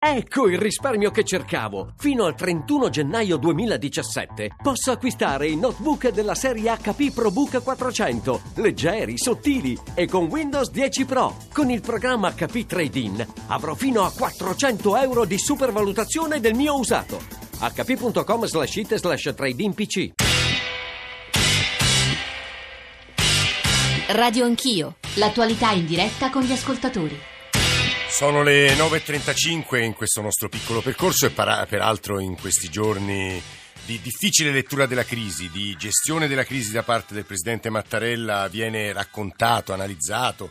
Ecco il risparmio che cercavo! Fino al 31 gennaio 2017 posso acquistare i notebook della serie HP ProBook 400, leggeri, sottili e con Windows 10 Pro. Con il programma HP Trade-in avrò fino a 400 euro di supervalutazione del mio usato. hp.com slash it slash trade PC. Radio Anch'io, l'attualità in diretta con gli ascoltatori. Sono le 9.35 in questo nostro piccolo percorso e para- peraltro in questi giorni di difficile lettura della crisi, di gestione della crisi da parte del Presidente Mattarella viene raccontato, analizzato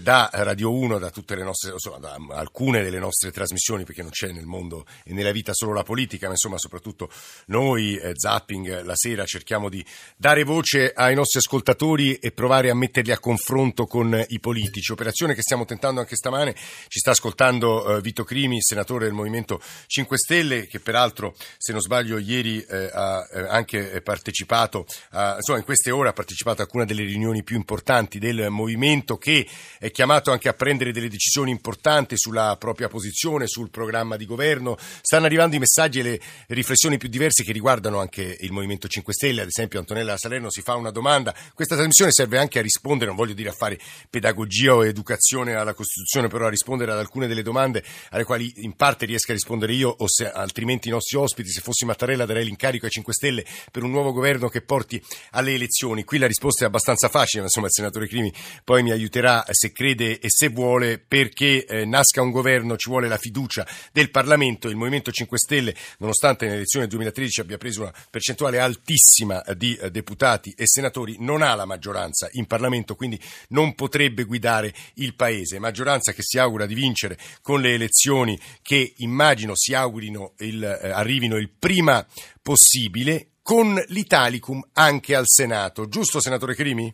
da Radio 1, da nostre, insomma, da alcune delle nostre trasmissioni, perché non c'è nel mondo e nella vita solo la politica, ma insomma soprattutto noi, eh, Zapping, la sera cerchiamo di dare voce ai nostri ascoltatori e provare a metterli a confronto con i politici. Operazione che stiamo tentando anche stamane. Ci sta ascoltando eh, Vito Crimi, senatore del Movimento 5 Stelle, che peraltro, se non sbaglio, ieri eh, ha eh, anche partecipato, a, insomma in queste ore ha partecipato a alcune delle riunioni più importanti del movimento che è chiamato anche a prendere delle decisioni importanti sulla propria posizione, sul programma di governo. Stanno arrivando i messaggi e le riflessioni più diverse che riguardano anche il Movimento 5 Stelle. Ad esempio Antonella Salerno si fa una domanda. Questa trasmissione serve anche a rispondere, non voglio dire a fare pedagogia o educazione alla Costituzione, però a rispondere ad alcune delle domande alle quali in parte riesco a rispondere io o se altrimenti i nostri ospiti, se fossi Mattarella darei l'incarico ai 5 Stelle per un nuovo governo che porti alle elezioni. Qui la risposta è abbastanza facile, ma insomma il senatore Crimi poi mi aiuterà se se crede e se vuole, perché eh, nasca un governo ci vuole la fiducia del Parlamento. Il Movimento 5 Stelle, nonostante nelle elezioni del 2013 abbia preso una percentuale altissima di eh, deputati e senatori, non ha la maggioranza in Parlamento, quindi non potrebbe guidare il Paese. Maggioranza che si augura di vincere con le elezioni che immagino si augurino il, eh, arrivino il prima possibile con l'Italicum anche al Senato. Giusto, senatore Crimi?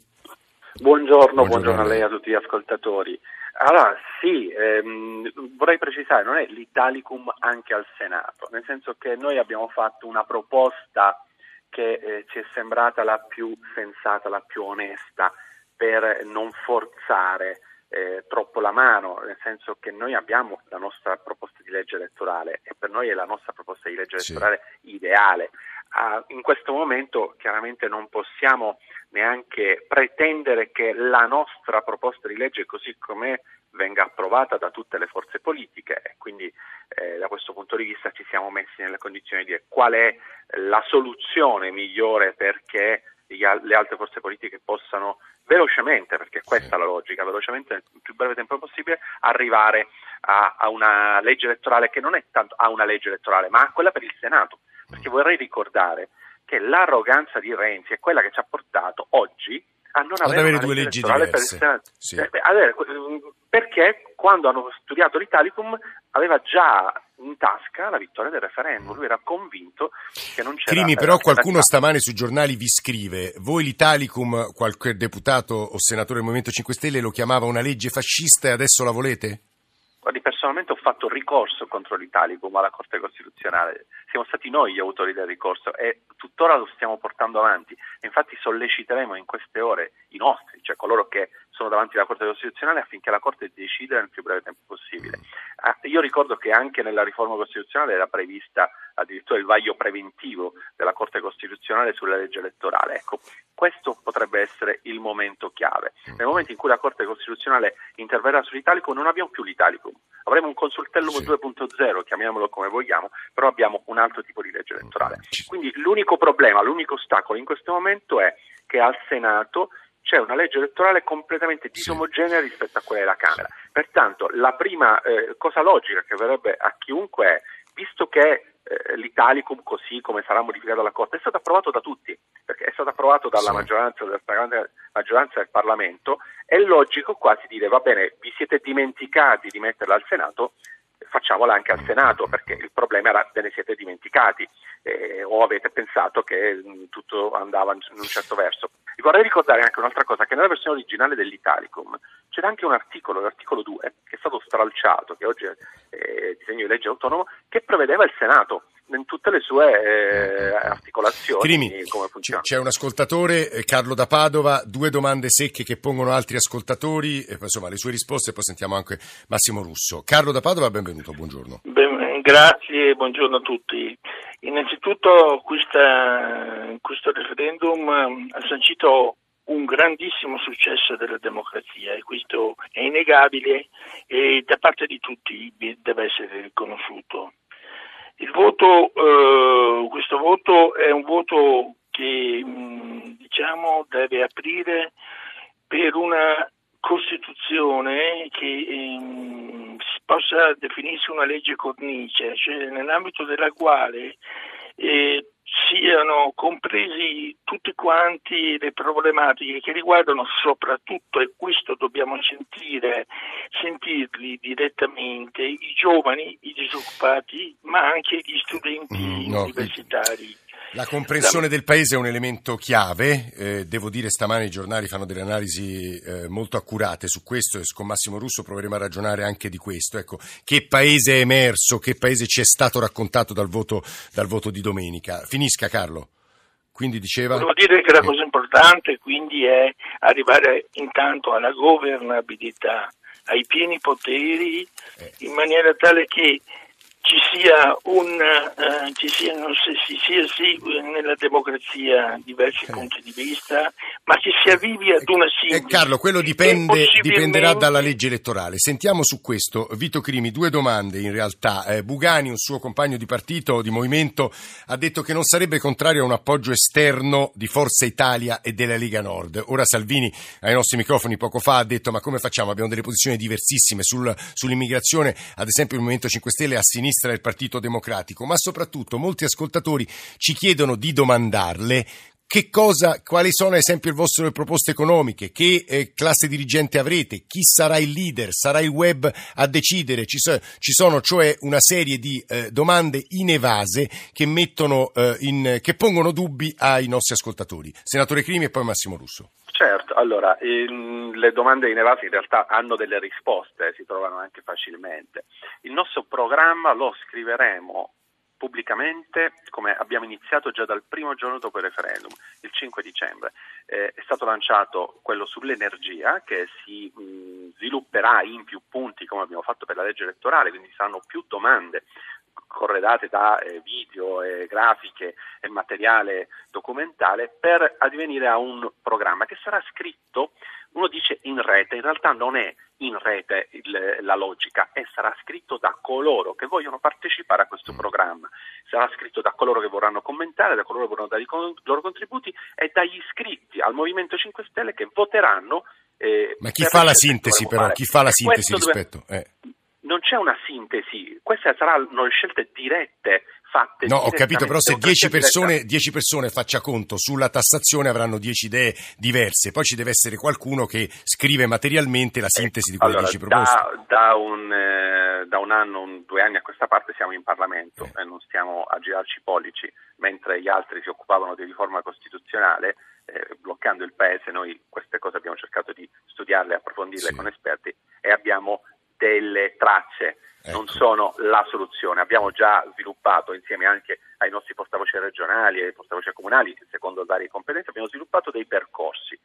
Buongiorno, buongiorno, buongiorno a lei e a tutti gli ascoltatori. Allora, sì, ehm, vorrei precisare, non è l'Italicum anche al Senato, nel senso che noi abbiamo fatto una proposta che eh, ci è sembrata la più sensata, la più onesta, per non forzare eh, troppo la mano, nel senso che noi abbiamo la nostra proposta di legge elettorale e per noi è la nostra proposta di legge elettorale sì. ideale. In questo momento chiaramente non possiamo neanche pretendere che la nostra proposta di legge così com'è venga approvata da tutte le forze politiche e quindi eh, da questo punto di vista ci siamo messi nelle condizioni di dire qual è la soluzione migliore perché le altre forze politiche possano velocemente, perché questa è la logica, velocemente nel più breve tempo possibile arrivare a, a una legge elettorale che non è tanto a una legge elettorale, ma a quella per il Senato, perché vorrei ricordare che l'arroganza di Renzi è quella che ci ha portato oggi a non avere, avere due leggi diverse. Per sì. Eh, perché quando hanno studiato l'Italicum aveva già in tasca la vittoria del referendum, lui era convinto che non c'era... Crimi, però qualcuno stamane sui giornali vi scrive, voi l'Italicum, qualche deputato o senatore del Movimento 5 Stelle lo chiamava una legge fascista e adesso la volete? Guardi, personalmente ho fatto ricorso contro l'Italicum alla Corte Costituzionale, siamo stati noi gli autori del ricorso e tuttora lo stiamo portando avanti. Infatti solleciteremo in queste ore i nostri, cioè coloro che sono davanti alla Corte Costituzionale affinché la Corte decida nel più breve tempo possibile. Ah, io ricordo che anche nella riforma costituzionale era prevista addirittura il vaglio preventivo della Corte Costituzionale sulla legge elettorale. Ecco, questo potrebbe essere il momento chiave. Nel momento in cui la Corte Costituzionale interverrà sull'Italicum non abbiamo più l'Italicum, avremo un consultellum sì. 2.0, chiamiamolo come vogliamo, però abbiamo un altro tipo di legge elettorale. Quindi l'unico problema, l'unico ostacolo in questo momento è che al Senato c'è una legge elettorale completamente disomogenea sì. rispetto a quella della Camera. Pertanto la prima eh, cosa logica che verrebbe a chiunque è, visto che eh, l'Italicum, così come sarà modificato dalla Corte, è stato approvato da tutti, perché è stato approvato dalla sì. maggioranza, stragrande maggioranza del Parlamento, è logico quasi dire va bene, vi siete dimenticati di metterla al Senato, facciamola anche al Senato, perché il problema era ve ne siete dimenticati eh, o avete pensato che mh, mm, tutto andava in un certo verso. Vorrei ricordare anche un'altra cosa, che nella versione originale dell'Italicum c'era anche un articolo, l'articolo 2, che è stato stralciato, che oggi è eh, disegno di legge autonomo, che prevedeva il Senato in tutte le sue eh, articolazioni. Crimi, come funziona. C'è un ascoltatore, eh, Carlo da Padova, due domande secche che pongono altri ascoltatori, e, insomma le sue risposte, e poi sentiamo anche Massimo Russo. Carlo da Padova, benvenuto, buongiorno. Ben, grazie, buongiorno a tutti. Innanzitutto questa, questo referendum ha sancito un grandissimo successo della democrazia e questo è innegabile e da parte di tutti deve essere riconosciuto. Voto, eh, questo voto è un voto che mh, diciamo, deve aprire per una Costituzione che ehm, possa definirsi una legge cornice, cioè nell'ambito della quale eh, siano compresi tutti quanti le problematiche che riguardano soprattutto, e questo dobbiamo sentire, sentirli direttamente, i giovani, i disoccupati, ma anche gli studenti mm, no, universitari. La comprensione del paese è un elemento chiave, eh, devo dire stamani i giornali fanno delle analisi eh, molto accurate su questo e con Massimo Russo proveremo a ragionare anche di questo. Ecco, che paese è emerso, che paese ci è stato raccontato dal voto, dal voto di domenica. Finisca Carlo. Quindi diceva... Devo dire che la cosa importante quindi è arrivare intanto alla governabilità, ai pieni poteri, eh. in maniera tale che ci sia un uh, ci siano, si sia sì nella democrazia diversi okay. punti di vista, ma che si arrivi ad una sintesi. Eh, Carlo, quello dipende, dipenderà dalla legge elettorale. Sentiamo su questo Vito Crimi due domande in realtà. Eh, Bugani, un suo compagno di partito, di movimento, ha detto che non sarebbe contrario a un appoggio esterno di Forza Italia e della Lega Nord. Ora Salvini ai nostri microfoni poco fa ha detto ma come facciamo? Abbiamo delle posizioni diversissime sul, sull'immigrazione, ad esempio il Movimento 5 Stelle a sinistra sinistra del Partito Democratico, ma soprattutto molti ascoltatori ci chiedono di domandarle che cosa, quali sono ad esempio le vostre proposte economiche, che eh, classe dirigente avrete, chi sarà il leader, sarà il web a decidere, ci, so, ci sono cioè una serie di eh, domande inevase che, mettono, eh, in, che pongono dubbi ai nostri ascoltatori. Senatore Crimi e poi Massimo Russo. Certo, allora il, le domande inevase in realtà hanno delle risposte, si trovano anche facilmente. Il nostro programma lo scriveremo pubblicamente come abbiamo iniziato già dal primo giorno dopo il referendum, il 5 dicembre. Eh, è stato lanciato quello sull'energia che si mh, svilupperà in più punti come abbiamo fatto per la legge elettorale, quindi saranno più domande corredate da eh, video, e grafiche e materiale documentale per addivenire a un programma che sarà scritto, uno dice in rete, in realtà non è in rete il, la logica e sarà scritto da coloro che vogliono partecipare a questo programma, sarà scritto da coloro che vorranno commentare, da coloro che vorranno dare i con, loro contributi e dagli iscritti al Movimento 5 Stelle che voteranno. Eh, Ma chi fa la sintesi però? Chi fa la sintesi rispetto? Dove... Eh non c'è una sintesi, queste saranno scelte dirette fatte. No, ho capito, però se 10 persone, persone, faccia conto sulla tassazione avranno 10 idee diverse, poi ci deve essere qualcuno che scrive materialmente la sintesi di quelle 10 allora, proposte. Da, da, un, eh, da, un, anno, un, due anni a questa parte siamo in Parlamento eh. e non stiamo a girarci i pollici, mentre gli altri si occupavano di riforma costituzionale. Eh, bloccando il paese, noi queste cose abbiamo cercato di studiarle, approfondirle sì. con esperti e abbiamo delle tracce, ecco. non sono la soluzione. Abbiamo già sviluppato insieme anche ai nostri portavoce regionali e ai portavoce comunali, secondo varie competenze, abbiamo sviluppato dei percorsi.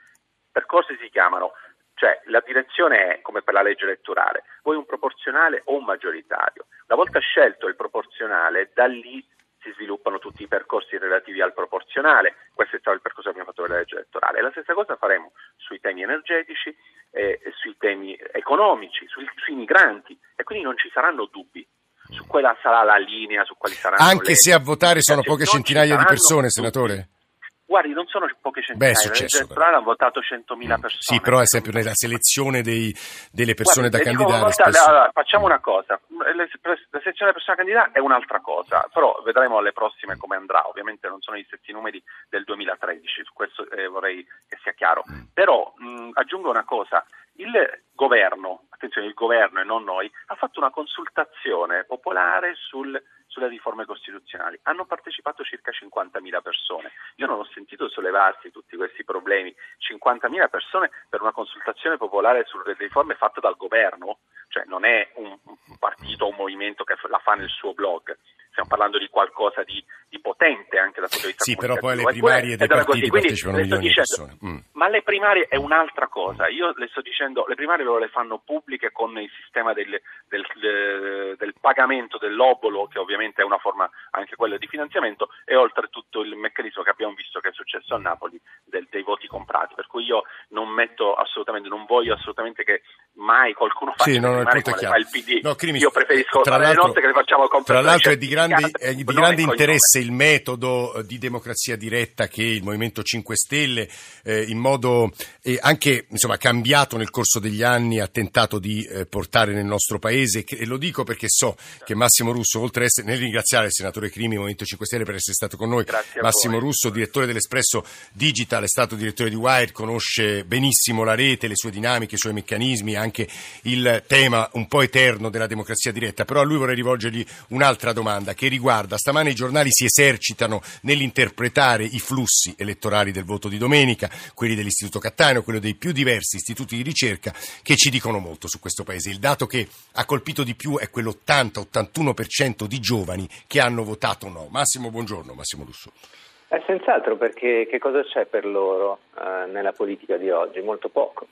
Percorsi si chiamano, cioè la direzione è come per la legge elettorale, vuoi un proporzionale o un maggioritario. Una volta scelto il proporzionale, da lì si sviluppano tutti i percorsi relativi al proporzionale, questo è stato il percorso che abbiamo fatto per la legge elettorale. La stessa cosa faremo sui temi energetici, eh, sui temi economici, sui, sui migranti e quindi non ci saranno dubbi su quella sarà la linea, su quali saranno Anche le... se a votare sono poche centinaia di persone, senatore? Guardi, non sono poche centinaia, Beh, è successo, elettorale hanno votato 100.000 persone. Sì, però è sempre nella selezione dei, delle persone Guardi, da candidare. Volta, allora, facciamo una cosa, la selezione delle persone da candidare è un'altra cosa, però vedremo alle prossime come andrà, ovviamente non sono gli stessi numeri del 2013, su questo eh, vorrei che sia chiaro. Mm. Però mh, aggiungo una cosa, il governo, attenzione il governo e non noi, ha fatto una consultazione popolare sul sulle riforme costituzionali. Hanno partecipato circa 50.000 persone. Io non ho sentito sollevarsi tutti questi problemi. 50.000 persone per una consultazione popolare sulle riforme fatta dal governo, cioè non è un, partito o un movimento che la fa nel suo blog. stiamo parlando di qualcosa di, di potente anche dal punto di vista Sì, però poi alle primarie dei partiti Quindi, partecipano milioni di persone. Mm. Ma le primarie è un'altra cosa. Io le sto dicendo, le primarie loro le fanno pubbliche con il sistema del, del pagamento dell'obolo, che ovviamente è una forma anche quella di finanziamento, e oltretutto il meccanismo che abbiamo visto che è successo a Napoli del, dei voti comprati. Per cui io non metto assolutamente, non voglio assolutamente che mai qualcuno faccia sì, no, primarie come fa il PD. No, Crimi, io preferisco tra le nostre che le facciamo con Tra l'altro è di grande, è di grande interesse il metodo eh, di democrazia diretta che il Movimento 5 Stelle eh, in modo eh, anche insomma, cambiato nel corso degli anni ha tentato di eh, portare nel nostro paese e lo dico perché so che Massimo Russo oltre a essere nel ringraziare il senatore Crimi Movimento 5 Stelle per essere stato con noi Grazie Massimo. Russo direttore dell'Espresso Digital è stato direttore di Wired conosce benissimo la rete le sue dinamiche i suoi meccanismi anche il tema un po' eterno della democrazia diretta però a lui vorrei rivolgergli un'altra domanda che riguarda stamane i giornali si esercitano nell'interpretare i flussi elettorali del voto di domenica, quelli dell'Istituto Cattaneo, quello dei più diversi istituti di ricerca che ci dicono molto su questo paese. Il dato che ha colpito di più è quell'80-81% di giovani che hanno votato no. Massimo, buongiorno, Massimo Russo. Eh, senz'altro perché che cosa c'è per loro eh, nella politica di oggi? Molto poco.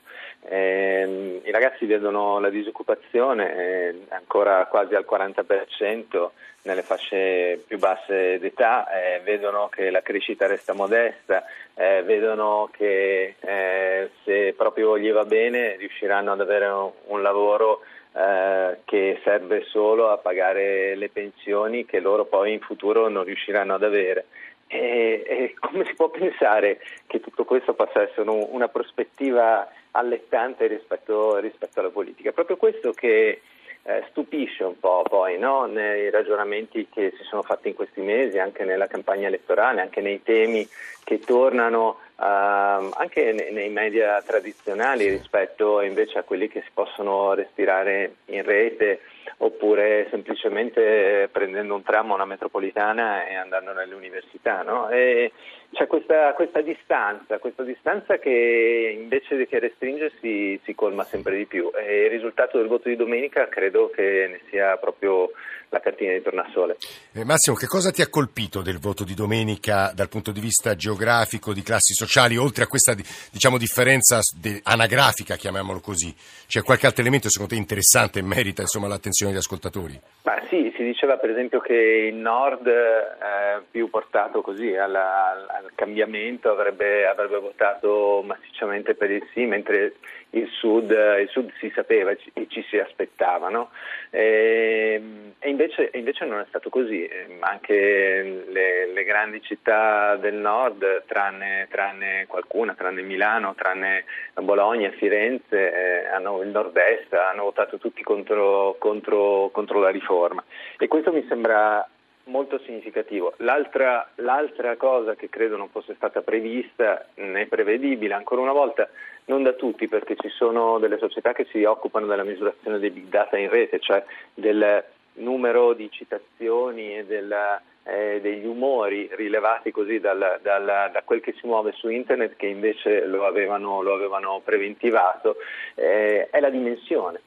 Eh, I ragazzi vedono la disoccupazione eh, ancora quasi al 40% nelle fasce più basse d'età, eh, vedono che la crescita resta modesta, eh, vedono che se proprio gli va bene riusciranno ad avere un, un lavoro che serve solo a pagare le pensioni che loro poi in futuro non riusciranno ad avere. E, e come si può pensare che tutto questo possa essere un, una prospettiva allettante rispetto, rispetto, alla politica? Proprio questo che eh, stupisce un po' poi no? nei ragionamenti che si sono fatti in questi mesi, anche nella campagna elettorale, anche nei temi che tornano uh, anche nei, nei media tradizionali rispetto invece a quelli che si possono respirare in rete oppure semplicemente prendendo un tram o una metropolitana e andando nelle università. No? E c'è questa, questa, distanza, questa distanza che invece che restringersi si colma sempre di più e il risultato del voto di domenica credo che ne sia proprio la cartina di tornasole. Eh, Massimo, che cosa ti ha colpito del voto di domenica dal punto di vista geografico, di classi sociali, oltre a questa diciamo, differenza de- anagrafica, chiamiamolo così? C'è qualche altro elemento secondo te interessante e merita insomma, l'attenzione degli ascoltatori? Ma sì, si diceva per esempio che il nord eh, più portato così alla, al cambiamento avrebbe, avrebbe, votato massicciamente per il sì, mentre il sud, il sud si sapeva e ci, ci, si aspettava. No? E, e, invece, e, invece, non è stato così, anche le, le grandi città del nord, tranne, tranne, qualcuna, tranne Milano, tranne Bologna, Firenze, eh, hanno, il nord-est, hanno votato tutti contro, contro, contro la riforma. E questo mi sembra molto significativo. L'altra, l'altra, cosa che credo non fosse stata prevista né prevedibile, ancora una volta, non da tutti, perché ci sono delle società che si occupano della misurazione dei big data in rete, cioè del numero di citazioni e del, eh, degli umori rilevati così dal, dal, da quel che si muove su internet che invece lo avevano, lo avevano preventivato, eh, è la dimensione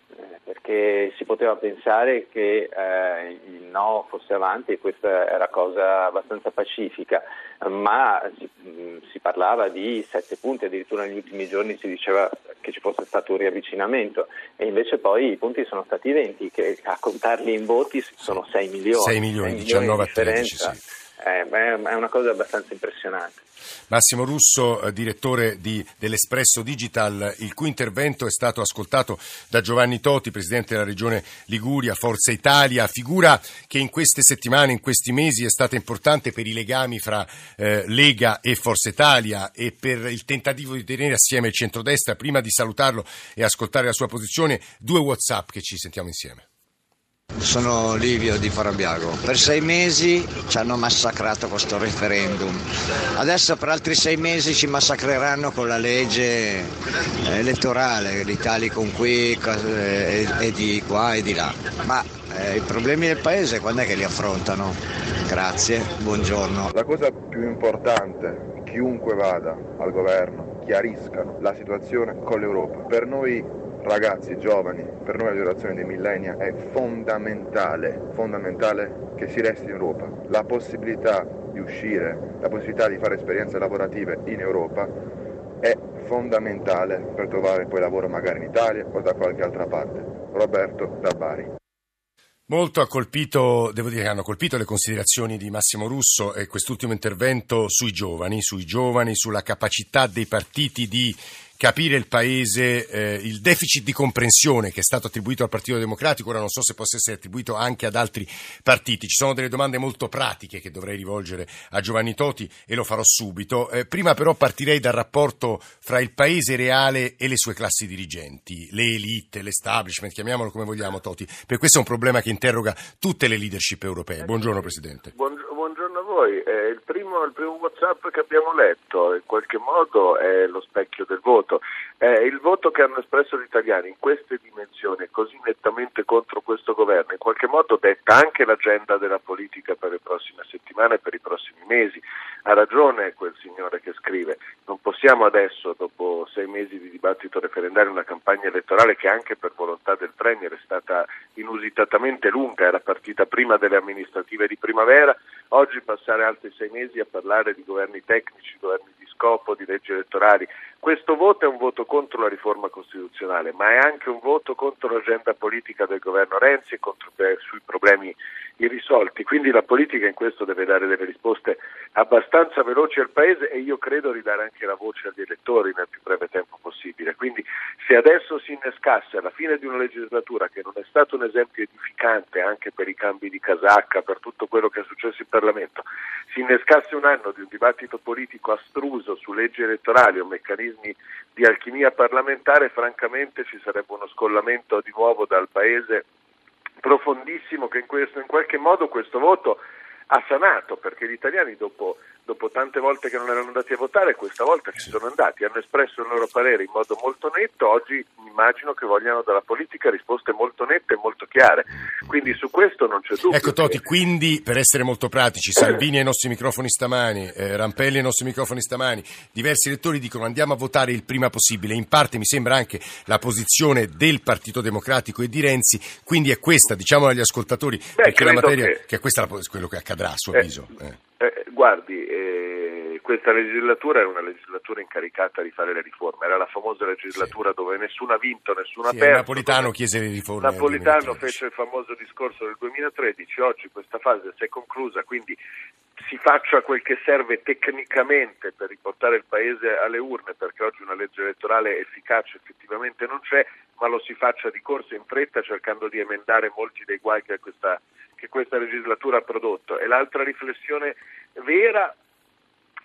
perché si poteva pensare che eh, il no fosse avanti e questa era cosa abbastanza pacifica, ma si, si, parlava di sette punti, addirittura negli ultimi giorni si diceva che ci fosse stato un riavvicinamento e invece poi i punti sono stati 20, che a contarli in voti sono 6 milioni. 6 milioni, 19 a 13, sì. Eh, è una cosa abbastanza impressionante. Massimo Russo, eh, direttore di, dell'Espresso Digital, il cui intervento è stato ascoltato da Giovanni Toti, presidente della regione Liguria, Forza Italia, figura che in queste settimane, in questi mesi è stata importante per i legami fra eh, Lega e Forza Italia e per il tentativo di tenere assieme il centrodestra. Prima di salutarlo e ascoltare la sua posizione, due WhatsApp che ci sentiamo insieme. Sono Livio di Farabiago. Per sei mesi ci hanno massacrato questo referendum. Adesso per altri sei mesi ci massacreranno con la legge elettorale, l'Italia con qui e, e di qua e di là. Ma eh, i problemi del paese quando è che li affrontano? Grazie, buongiorno. La cosa più importante, chiunque vada al governo, chiariscano la situazione con l'Europa. Per noi ragazzi, giovani, per nuova generazione dei millennia è fondamentale, fondamentale che si resti in Europa. La possibilità di uscire, la possibilità di fare esperienze lavorative in Europa è fondamentale per trovare poi lavoro magari in Italia o da qualche altra parte. Roberto da Bari. Molto ha colpito, devo dire che hanno colpito le considerazioni di Massimo Russo e quest'ultimo intervento sui giovani, sui giovani, sulla capacità dei partiti di capire il paese, eh, il deficit di comprensione che è stato attribuito al Partito Democratico, ora non so se possa essere attribuito anche ad altri partiti. Ci sono delle domande molto pratiche che dovrei rivolgere a Giovanni Toti e lo farò subito. Eh, prima però partirei dal rapporto fra il paese reale e le sue classi dirigenti, le elite, l'establishment, chiamiamolo come vogliamo Toti, perché questo è un problema che interroga tutte le leadership europee. Buongiorno Presidente. Buongiorno buongiorno a voi. Eh, il, primo, il, primo, WhatsApp che abbiamo letto in qualche modo è lo specchio del voto. Eh, il voto che hanno espresso gli italiani in queste dimensioni, così nettamente contro questo governo, in qualche modo detta anche l'agenda della politica per le prossime settimane per i prossimi mesi. Ha ragione quel signore che scrive, non possiamo adesso, dopo sei mesi di dibattito referendario, una campagna elettorale che anche per volontà del Premier è stata inusitatamente lunga, era partita prima delle amministrative di primavera, oggi passare altri sei mesi a parlare di governi tecnici, governi di scopo, di leggi elettorali. Questo voto è un voto contro la riforma costituzionale, ma è anche un voto contro l'agenda politica del governo Renzi e contro, sui problemi irrisolti. Quindi la politica in questo deve dare delle risposte abbastanza veloci al Paese e io credo ridare anche la voce agli elettori nel più breve tempo possibile. Quindi se adesso si innescasse alla fine di una legislatura che non è stato un esempio edificante anche per i cambi di casacca, per tutto quello che è successo in Parlamento, si innescasse un anno di un dibattito politico astruso su leggi elettorali o meccanismi di alchimia parlamentare, francamente ci sarebbe uno scollamento di nuovo dal Paese profondissimo che in, questo, in qualche modo questo voto ha sanato perché gli italiani dopo, dopo, tante volte che non erano andati a votare questa volta ci sono andati, hanno espresso il loro parere in modo molto netto, oggi immagino che vogliano dalla politica risposte molto nette e molto chiare, quindi su questo non c'è dubbio. Ecco Toti, quindi per essere molto pratici, Salvini ai nostri microfoni stamani, eh, Rampelli ai nostri microfoni stamani, diversi elettori dicono andiamo a votare il prima possibile, in parte mi sembra anche la posizione del Partito Democratico e di Renzi, quindi è questa, diciamo agli ascoltatori, Beh, perché la materia, che... che è questo quello che accadrà accadrà a suo eh, avviso? Eh. Eh, guardi, eh, questa legislatura era una legislatura incaricata di fare le riforme, era la famosa legislatura sì. dove nessuno ha vinto, nessuno ha sì, perso. Napolitano chiese le riforme. Napolitano fece il famoso discorso del 2013, oggi questa fase si è conclusa, quindi si faccia quel che serve tecnicamente per riportare il Paese alle urne, perché oggi una legge elettorale efficace effettivamente non c'è, ma lo si faccia di corsa in fretta cercando di emendare molti dei guai che questa che questa legislatura ha prodotto. E l'altra riflessione vera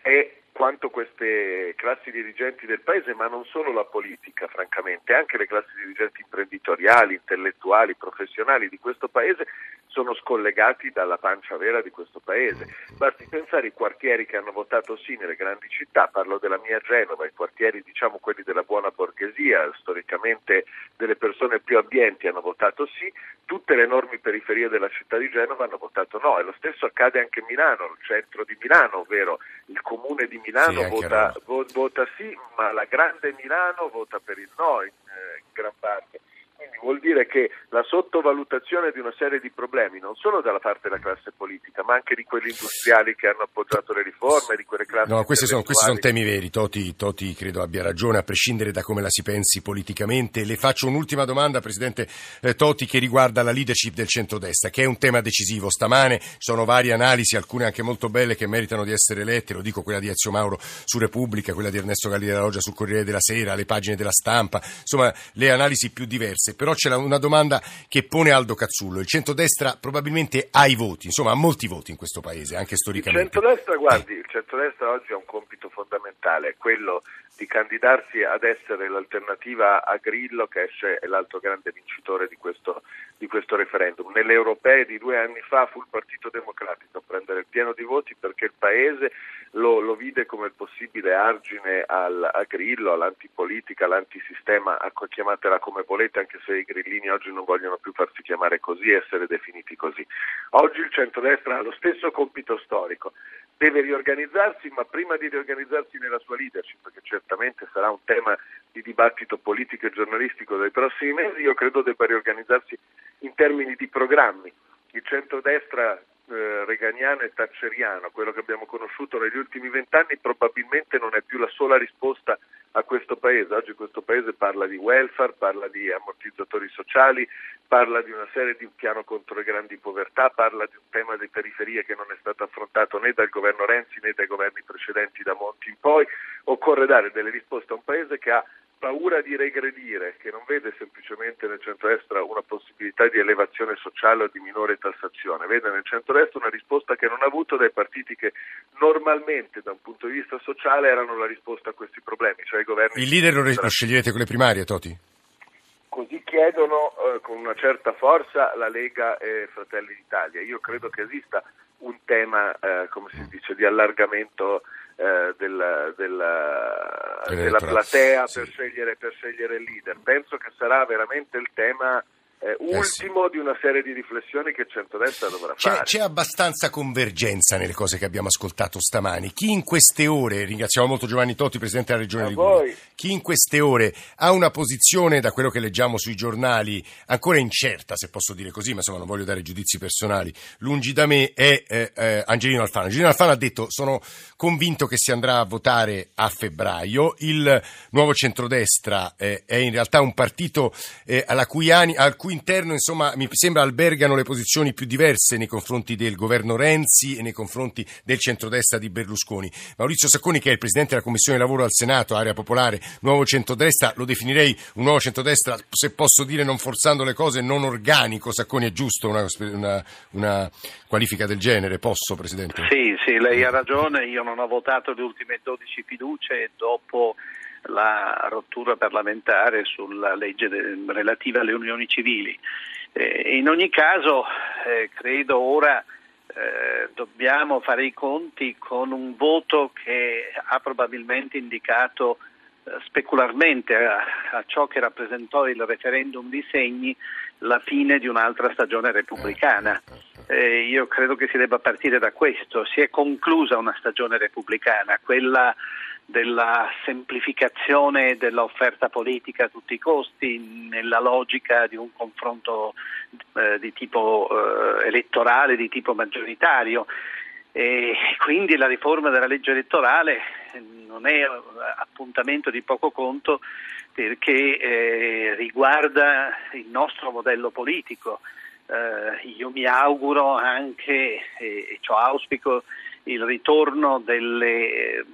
è quanto queste classi dirigenti del Paese, ma non solo la politica, francamente, anche le classi dirigenti imprenditoriali, intellettuali, professionali di questo Paese sono scollegati dalla pancia vera di questo Paese. Basti pensare ai quartieri che hanno votato sì nelle grandi città, parlo della mia Genova, i quartieri diciamo quelli della buona borghesia, storicamente delle persone più abbienti hanno votato sì, tutte le enormi periferie della città di Genova hanno votato no e lo stesso accade anche a Milano, il centro di Milano, ovvero il comune di Milano sì, vota, vota, sì, ma la grande Milano vota per il no in, eh, in gran parte. Vuol dire che la sottovalutazione di una serie di problemi, non solo dalla parte della classe politica, ma anche di quelli industriali che hanno appoggiato le riforme, di quelle classi. No, questi sono, questi sono, temi veri. Toti, Toti, credo abbia ragione, a prescindere da come la si pensi politicamente. Le faccio un'ultima domanda, Presidente eh, Toti, che riguarda la leadership del centrodestra, che è un tema decisivo. Stamane sono varie analisi, alcune anche molto belle, che meritano di essere lette. Lo dico quella di Ezio Mauro su Repubblica, quella di Ernesto Galli della Loggia sul Corriere della Sera, le pagine della stampa, insomma, le analisi più diverse, però c'è una domanda che pone Aldo Cazzullo. Il centrodestra probabilmente ha i voti, insomma ha molti voti in questo paese, anche storicamente. Il centrodestra, guardi, il centrodestra oggi ha un compito fondamentale, è quello di candidarsi ad essere l'alternativa a Grillo che è l'altro grande vincitore di questo, di questo referendum. Nelle europee di due anni fa fu il Partito Democratico a prendere il pieno di voti perché il Paese lo, lo vide come il possibile argine al, a Grillo, all'antipolitica, all'antisistema, chiamatela come volete, anche se i grillini oggi non vogliono più farsi chiamare così, essere definiti così. Oggi il centrodestra ha lo stesso compito storico, deve riorganizzarsi, ma prima di riorganizzarsi nella sua leadership, perché certamente sarà un tema di dibattito politico e giornalistico dei prossimi mesi, io credo debba riorganizzarsi in termini di programmi. Il centrodestra eh, reganiano e thatcheriano, quello che abbiamo conosciuto negli ultimi vent'anni, probabilmente non è più la sola risposta a questo paese. Oggi questo paese parla di welfare, parla di ammortizzatori sociali, parla di una serie di un piano contro le grandi povertà, parla di un tema delle periferie che non è stato affrontato né dal governo Renzi né dai governi precedenti da Monti in poi. Occorre dare delle risposte a un paese che ha paura di regredire, che non vede semplicemente nel centro-destra una possibilità di elevazione sociale o di minore tassazione, vede nel centro-destra una risposta che non ha avuto dai partiti che normalmente da un punto di vista sociale erano la risposta a questi problemi, cioè i governi... Il leader lo, lo sceglierete con le primarie, Toti? Così chiedono eh, con una certa forza la Lega e Fratelli d'Italia. Io credo che esista un tema, eh, come si dice, di allargamento eh, della, della, della, platea sì. per, scegliere, per scegliere il leader. Penso che sarà veramente il tema eh, ultimo sì. di una serie di riflessioni che il centrodestra dovrà c'è, fare. C'è abbastanza convergenza nelle cose che abbiamo ascoltato stamani. Chi in queste ore, ringraziamo molto Giovanni Totti, Presidente della Regione Liguria, chi in queste ore ha una posizione, da quello che leggiamo sui giornali, ancora incerta, se posso dire così, ma insomma non voglio dare giudizi personali, lungi da me, è eh, eh, Angelino Alfano. Angelino Alfano ha detto sono convinto che si andrà a votare a febbraio, il nuovo centrodestra eh, è in realtà un partito eh, alla cui, ani, al cui interno insomma, mi sembra albergano le posizioni più diverse nei confronti del governo Renzi e nei confronti del centrodestra di Berlusconi. Maurizio Sacconi, che è il presidente della Commissione Lavoro al Senato, area popolare, nuovo centrodestra, lo definirei un nuovo centrodestra, se posso dire non forzando le cose, non organico. Sacconi è giusto una, una, una qualifica del genere? Posso, Presidente? Sì, sì, lei ha ragione. Io non ho votato le ultime 12 fiducie dopo la rottura parlamentare sulla legge de- relativa alle unioni civili. Eh, in ogni caso, eh, credo ora eh, dobbiamo fare i conti con un voto che ha probabilmente indicato eh, specularmente a, a, ciò che rappresentò il referendum di Segni la fine di un'altra stagione repubblicana. Eh, io credo che si debba partire da questo. Si è conclusa una stagione repubblicana, quella della semplificazione dell'offerta politica a tutti i costi, nella logica di un confronto eh, di tipo eh, elettorale, di tipo maggioritario. E quindi la riforma della legge elettorale non è appuntamento di poco conto perché eh, riguarda il nostro modello politico. Eh, io mi auguro anche, e ciò auspico, il ritorno delle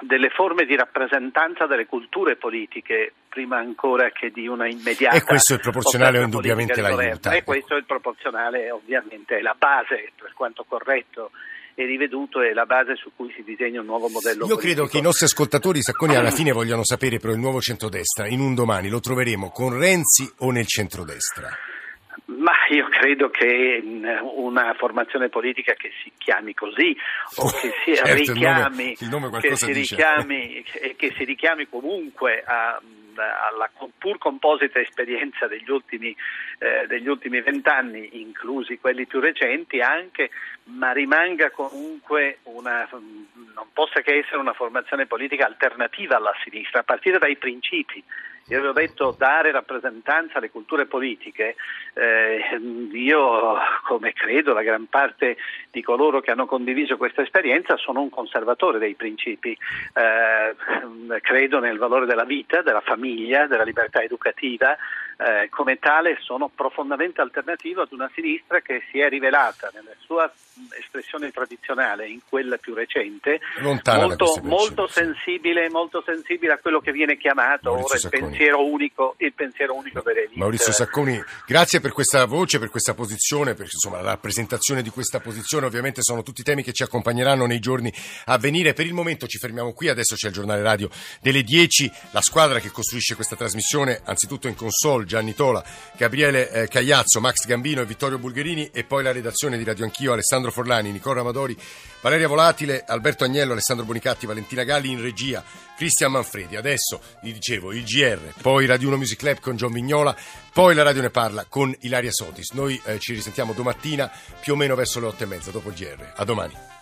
delle forme di rappresentanza delle culture politiche prima ancora che di una immediata e questo è il proporzionale indubbiamente l'aiuta. e questo è il proporzionale ovviamente è la base per quanto corretto e riveduto è la base su cui si disegna un nuovo modello io politico. credo che i nostri ascoltatori Sacconi alla fine vogliano sapere però il nuovo centrodestra. In un domani lo troveremo con Renzi o nel centrodestra ma io credo che una formazione politica che si chiami così o che si certo, richiami, il nome, il nome che, si richiami che, si richiami comunque a, alla pur composita esperienza degli ultimi eh, degli ultimi vent'anni, inclusi quelli più recenti anche, ma rimanga comunque una, non possa che essere una formazione politica alternativa alla sinistra, a partire dai principi io avevo detto dare rappresentanza alle culture politiche, eh, io come credo la gran parte di coloro che hanno condiviso questa esperienza sono un conservatore dei principi, eh, credo nel valore della vita, della famiglia, della libertà educativa, eh, come tale sono profondamente alternativo ad una sinistra che si è rivelata nella sua espressione tradizionale, in quella più recente, molto, molto, sensibile, molto, sensibile, a quello che viene chiamato ora il pensiero, unico, il pensiero unico delle elite. Maurizio Sacconi, grazie per questa voce, per questa posizione, per insomma, la rappresentazione di questa posizione. Ovviamente sono tutti temi che ci accompagneranno nei giorni a venire. Per il momento ci fermiamo qui, adesso c'è il giornale radio delle 10. La squadra che costruisce questa trasmissione, anzitutto in console, Gianni Tola, Gabriele eh, Cagliazzo, Max Gambino e Vittorio Bulgherini e poi la redazione di Radio Anch'io, Alessandro Forlani, Nicola Amadori, Valeria Volatile, Alberto Agnello, Alessandro Bonicatti, Valentina Galli in regia, Cristian Manfredi. Adesso vi dicevo il GR, poi Radio 1 Music Club con John Vignola, poi la radio ne parla con Ilaria Sotis. Noi eh, ci risentiamo domattina più o meno verso le otto e mezza dopo il GR. A domani.